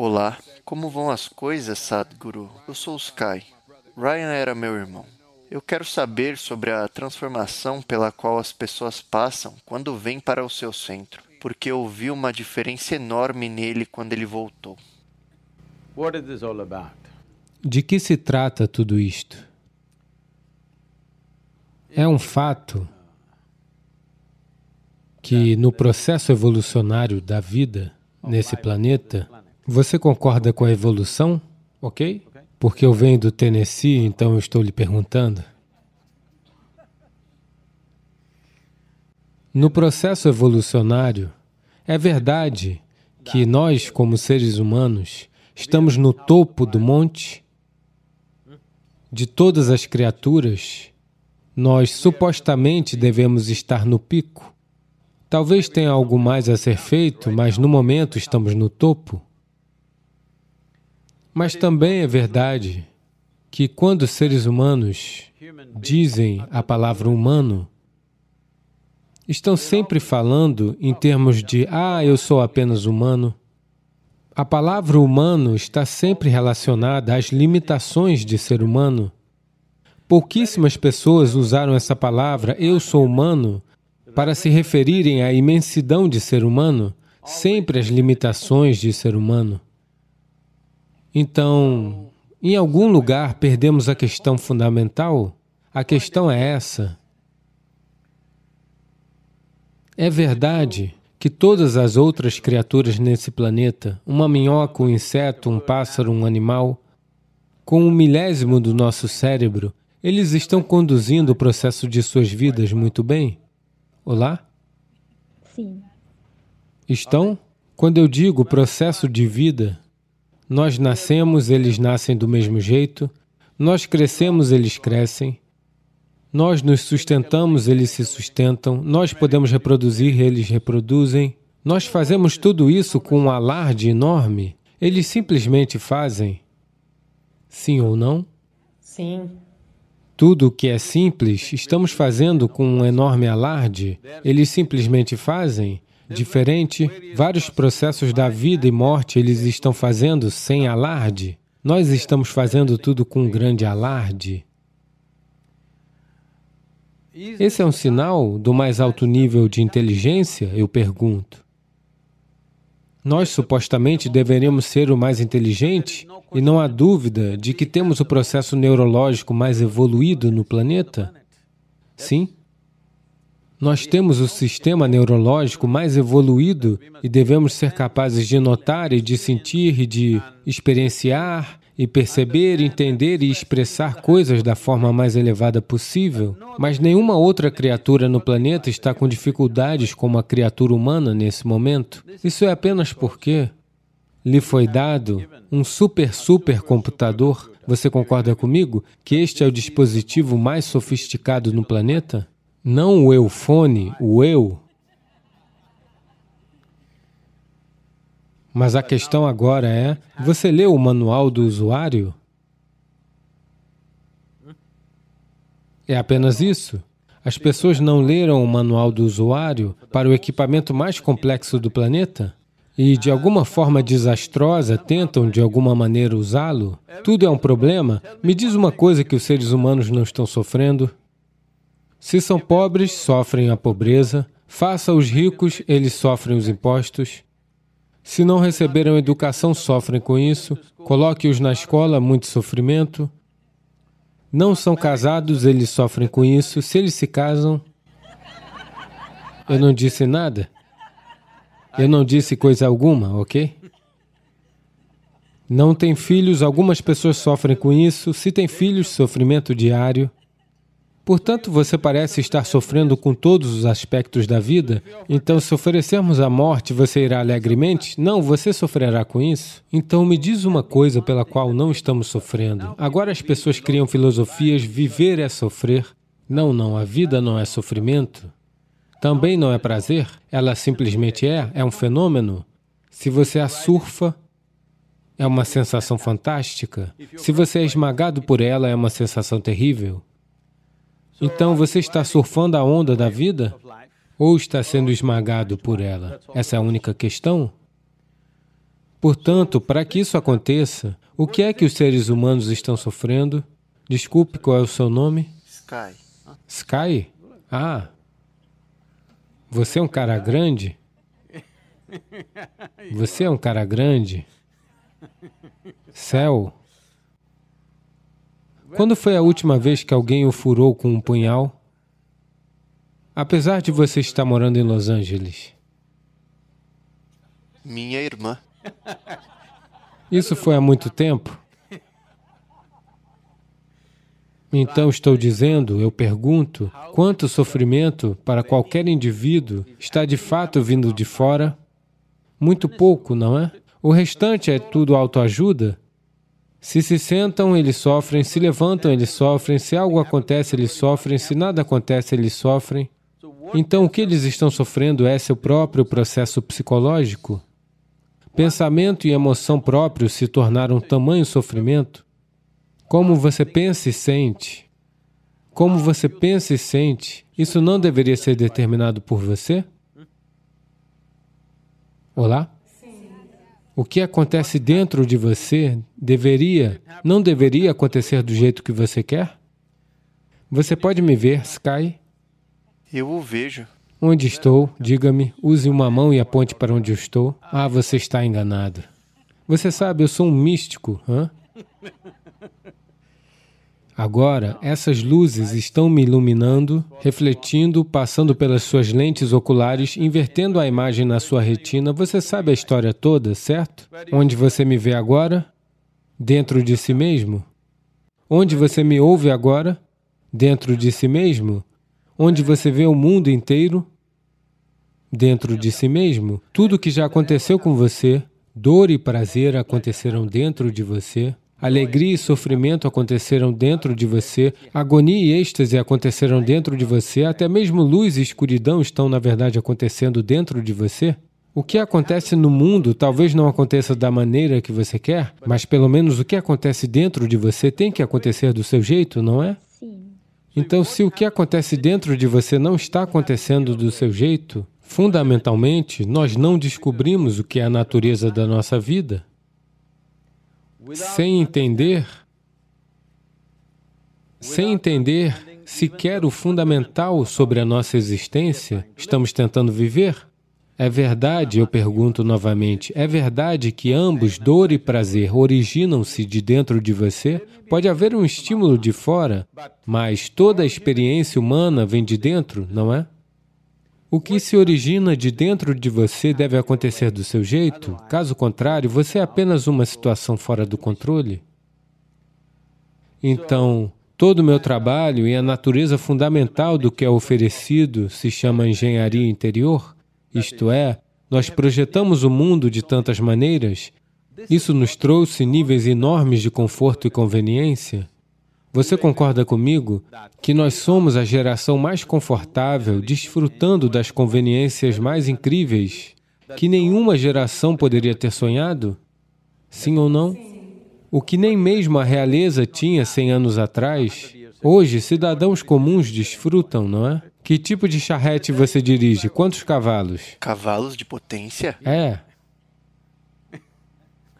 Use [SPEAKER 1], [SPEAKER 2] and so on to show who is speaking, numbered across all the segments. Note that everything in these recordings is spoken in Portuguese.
[SPEAKER 1] Olá, como vão as coisas, Sadhguru? Eu sou o Sky. Ryan era meu irmão. Eu quero saber sobre a transformação pela qual as pessoas passam quando vêm para o seu centro, porque eu vi uma diferença enorme nele quando ele voltou.
[SPEAKER 2] De que se trata tudo isto? É um fato que no processo evolucionário da vida nesse planeta, você concorda com a evolução? Ok? Porque eu venho do Tennessee, então eu estou lhe perguntando. No processo evolucionário, é verdade que nós, como seres humanos, estamos no topo do monte de todas as criaturas, nós supostamente devemos estar no pico. Talvez tenha algo mais a ser feito, mas no momento estamos no topo. Mas também é verdade que quando seres humanos dizem a palavra humano, estão sempre falando em termos de, ah, eu sou apenas humano. A palavra humano está sempre relacionada às limitações de ser humano. Pouquíssimas pessoas usaram essa palavra, eu sou humano, para se referirem à imensidão de ser humano, sempre às limitações de ser humano. Então, em algum lugar perdemos a questão fundamental? A questão é essa. É verdade que todas as outras criaturas nesse planeta, uma minhoca, um inseto, um pássaro, um animal, com um milésimo do nosso cérebro, eles estão conduzindo o processo de suas vidas muito bem? Olá?
[SPEAKER 3] Sim.
[SPEAKER 2] Estão? Quando eu digo processo de vida, nós nascemos, eles nascem do mesmo jeito. Nós crescemos, eles crescem. Nós nos sustentamos, eles se sustentam. Nós podemos reproduzir, eles reproduzem. Nós fazemos tudo isso com um alarde enorme. Eles simplesmente fazem. Sim ou não?
[SPEAKER 3] Sim.
[SPEAKER 2] Tudo o que é simples, estamos fazendo com um enorme alarde. Eles simplesmente fazem diferente. Vários processos da vida e morte eles estão fazendo sem alarde. Nós estamos fazendo tudo com um grande alarde. Esse é um sinal do mais alto nível de inteligência? Eu pergunto. Nós supostamente deveríamos ser o mais inteligente e não há dúvida de que temos o processo neurológico mais evoluído no planeta? Sim? Nós temos o sistema neurológico mais evoluído e devemos ser capazes de notar e de sentir e de experienciar e perceber, entender e expressar coisas da forma mais elevada possível. Mas nenhuma outra criatura no planeta está com dificuldades como a criatura humana nesse momento. Isso é apenas porque lhe foi dado um super super computador. Você concorda comigo que este é o dispositivo mais sofisticado no planeta? Não o eufone, o eu. Mas a questão agora é, você leu o manual do usuário? É apenas isso? As pessoas não leram o manual do usuário para o equipamento mais complexo do planeta? E, de alguma forma desastrosa, tentam de alguma maneira usá-lo? Tudo é um problema? Me diz uma coisa que os seres humanos não estão sofrendo. Se são pobres, sofrem a pobreza. Faça os ricos, eles sofrem os impostos. Se não receberam educação, sofrem com isso. Coloque-os na escola, muito sofrimento. Não são casados, eles sofrem com isso. Se eles se casam, eu não disse nada. Eu não disse coisa alguma, ok? Não tem filhos, algumas pessoas sofrem com isso. Se tem filhos, sofrimento diário. Portanto, você parece estar sofrendo com todos os aspectos da vida. Então, se oferecermos a morte, você irá alegremente? Não, você sofrerá com isso. Então, me diz uma coisa pela qual não estamos sofrendo. Agora as pessoas criam filosofias, viver é sofrer. Não, não, a vida não é sofrimento. Também não é prazer, ela simplesmente é, é um fenômeno. Se você a surfa, é uma sensação fantástica. Se você é esmagado por ela, é uma sensação terrível. Então você está surfando a onda da vida ou está sendo esmagado por ela? Essa é a única questão? Portanto, para que isso aconteça, o que é que os seres humanos estão sofrendo? Desculpe, qual é o seu nome?
[SPEAKER 1] Sky.
[SPEAKER 2] Sky? Ah, você é um cara grande? Você é um cara grande? Céu? Quando foi a última vez que alguém o furou com um punhal? Apesar de você estar morando em Los Angeles.
[SPEAKER 1] Minha irmã.
[SPEAKER 2] Isso foi há muito tempo? Então estou dizendo, eu pergunto, quanto sofrimento para qualquer indivíduo está de fato vindo de fora? Muito pouco, não é? O restante é tudo autoajuda? Se se sentam, eles sofrem, se levantam, eles sofrem, se algo acontece, eles sofrem, se nada acontece, eles sofrem. Então, o que eles estão sofrendo é seu próprio processo psicológico? Pensamento e emoção próprios se tornaram tamanho sofrimento? Como você pensa e sente? Como você pensa e sente, isso não deveria ser determinado por você? Olá? O que acontece dentro de você deveria, não deveria acontecer do jeito que você quer? Você pode me ver, Sky?
[SPEAKER 1] Eu o vejo.
[SPEAKER 2] Onde estou? Diga-me. Use uma mão e aponte para onde eu estou. Ah, você está enganado. Você sabe, eu sou um místico, hã? Agora, essas luzes estão me iluminando, refletindo, passando pelas suas lentes oculares, invertendo a imagem na sua retina. Você sabe a história toda, certo? Onde você me vê agora? Dentro de si mesmo? Onde você me ouve agora? Dentro de si mesmo? Onde você vê o mundo inteiro? Dentro de si mesmo? Tudo que já aconteceu com você, dor e prazer aconteceram dentro de você. Alegria e sofrimento aconteceram dentro de você, agonia e êxtase aconteceram dentro de você, até mesmo luz e escuridão estão, na verdade, acontecendo dentro de você? O que acontece no mundo talvez não aconteça da maneira que você quer, mas pelo menos o que acontece dentro de você tem que acontecer do seu jeito, não é?
[SPEAKER 3] Sim.
[SPEAKER 2] Então, se o que acontece dentro de você não está acontecendo do seu jeito, fundamentalmente, nós não descobrimos o que é a natureza da nossa vida sem entender, sem entender sequer o fundamental sobre a nossa existência, estamos tentando viver? É verdade, eu pergunto novamente, é verdade que ambos, dor e prazer, originam-se de dentro de você? Pode haver um estímulo de fora, mas toda a experiência humana vem de dentro, não é? O que se origina de dentro de você deve acontecer do seu jeito, caso contrário, você é apenas uma situação fora do controle. Então, todo o meu trabalho e a natureza fundamental do que é oferecido se chama engenharia interior, isto é, nós projetamos o mundo de tantas maneiras, isso nos trouxe níveis enormes de conforto e conveniência, você concorda comigo que nós somos a geração mais confortável, desfrutando das conveniências mais incríveis que nenhuma geração poderia ter sonhado? Sim ou não? O que nem mesmo a realeza tinha 100 anos atrás, hoje cidadãos comuns desfrutam, não é? Que tipo de charrete você dirige? Quantos cavalos?
[SPEAKER 1] Cavalos de potência?
[SPEAKER 2] É,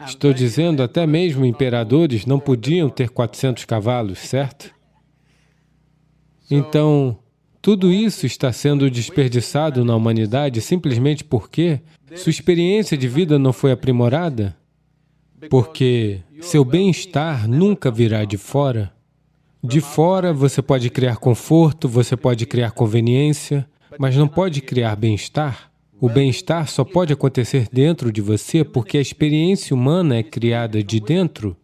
[SPEAKER 2] Estou dizendo, até mesmo imperadores não podiam ter 400 cavalos, certo? Então, tudo isso está sendo desperdiçado na humanidade simplesmente porque sua experiência de vida não foi aprimorada? Porque seu bem-estar nunca virá de fora. De fora você pode criar conforto, você pode criar conveniência, mas não pode criar bem-estar. O bem-estar só pode acontecer dentro de você porque a experiência humana é criada de dentro.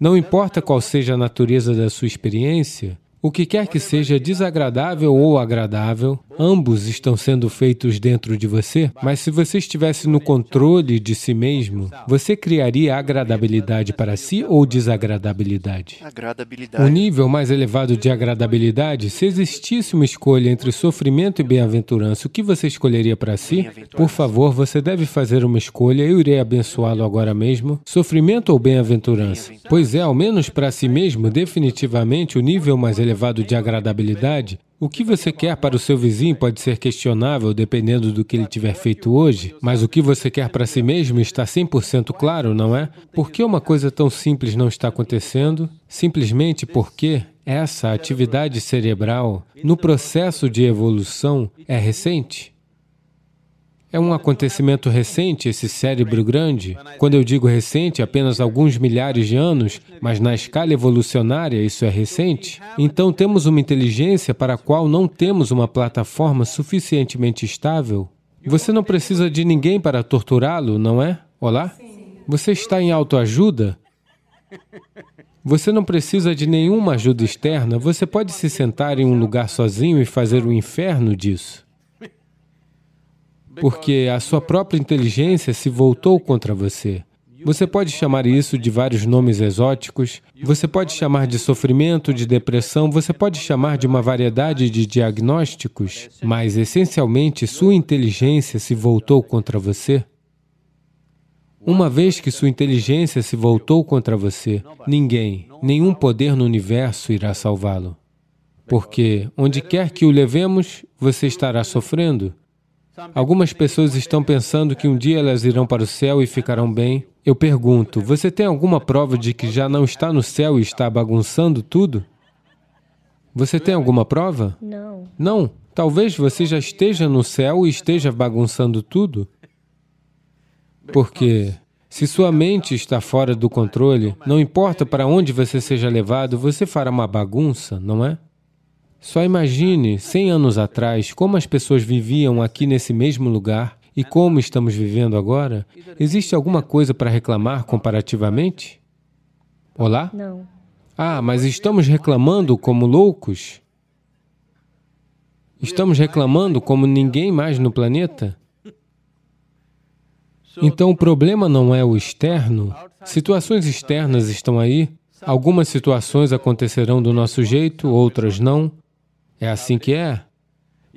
[SPEAKER 2] Não importa qual seja a natureza da sua experiência, o que quer que seja desagradável ou agradável, ambos estão sendo feitos dentro de você, mas se você estivesse no controle de si mesmo, você criaria agradabilidade para si ou desagradabilidade?
[SPEAKER 1] Agradabilidade.
[SPEAKER 2] O nível mais elevado de agradabilidade, se existisse uma escolha entre sofrimento e bem-aventurança, o que você escolheria para si? Por favor, você deve fazer uma escolha, eu irei abençoá-lo agora mesmo. Sofrimento ou bem-aventurança? Pois é, ao menos para si mesmo, definitivamente, o nível mais elevado de agradabilidade O que você quer para o seu vizinho pode ser questionável dependendo do que ele tiver feito hoje, mas o que você quer para si mesmo está 100% claro, não é? Por que uma coisa tão simples não está acontecendo? Simplesmente porque essa atividade cerebral, no processo de evolução, é recente. É um acontecimento recente esse cérebro grande? Quando eu digo recente, apenas alguns milhares de anos, mas na escala evolucionária isso é recente? Então temos uma inteligência para a qual não temos uma plataforma suficientemente estável? Você não precisa de ninguém para torturá-lo, não é? Olá? Você está em autoajuda? Você não precisa de nenhuma ajuda externa, você pode se sentar em um lugar sozinho e fazer o inferno disso porque a sua própria inteligência se voltou contra você. Você pode chamar isso de vários nomes exóticos, você pode chamar de sofrimento, de depressão, você pode chamar de uma variedade de diagnósticos, mas essencialmente sua inteligência se voltou contra você. Uma vez que sua inteligência se voltou contra você, ninguém, nenhum poder no universo irá salvá-lo. Porque onde quer que o levemos, você estará sofrendo, Algumas pessoas estão pensando que um dia elas irão para o céu e ficarão bem. Eu pergunto, você tem alguma prova de que já não está no céu e está bagunçando tudo? Você tem alguma prova?
[SPEAKER 3] Não.
[SPEAKER 2] Não? Talvez você já esteja no céu e esteja bagunçando tudo? Porque se sua mente está fora do controle, não importa para onde você seja levado, você fará uma bagunça, não é? Só imagine, 100 anos atrás, como as pessoas viviam aqui nesse mesmo lugar e como estamos vivendo agora. Existe alguma coisa para reclamar comparativamente? Olá?
[SPEAKER 3] Não.
[SPEAKER 2] Ah, mas estamos reclamando como loucos? Estamos reclamando como ninguém mais no planeta? Então o problema não é o externo. Situações externas estão aí. Algumas situações acontecerão do nosso jeito, outras não. É assim que é.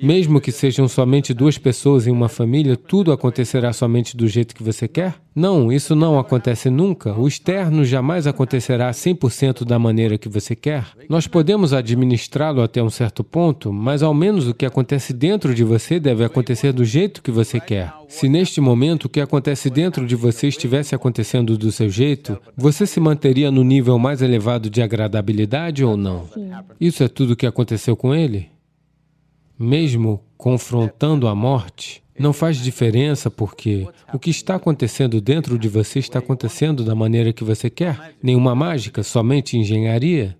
[SPEAKER 2] Mesmo que sejam somente duas pessoas em uma família, tudo acontecerá somente do jeito que você quer? Não, isso não acontece nunca. O externo jamais acontecerá 100% da maneira que você quer. Nós podemos administrá-lo até um certo ponto, mas ao menos o que acontece dentro de você deve acontecer do jeito que você quer. Se neste momento o que acontece dentro de você estivesse acontecendo do seu jeito, você se manteria no nível mais elevado de agradabilidade ou não? Isso é tudo o que aconteceu com ele? Mesmo confrontando a morte, não faz diferença porque o que está acontecendo dentro de você está acontecendo da maneira que você quer. Nenhuma mágica, somente engenharia.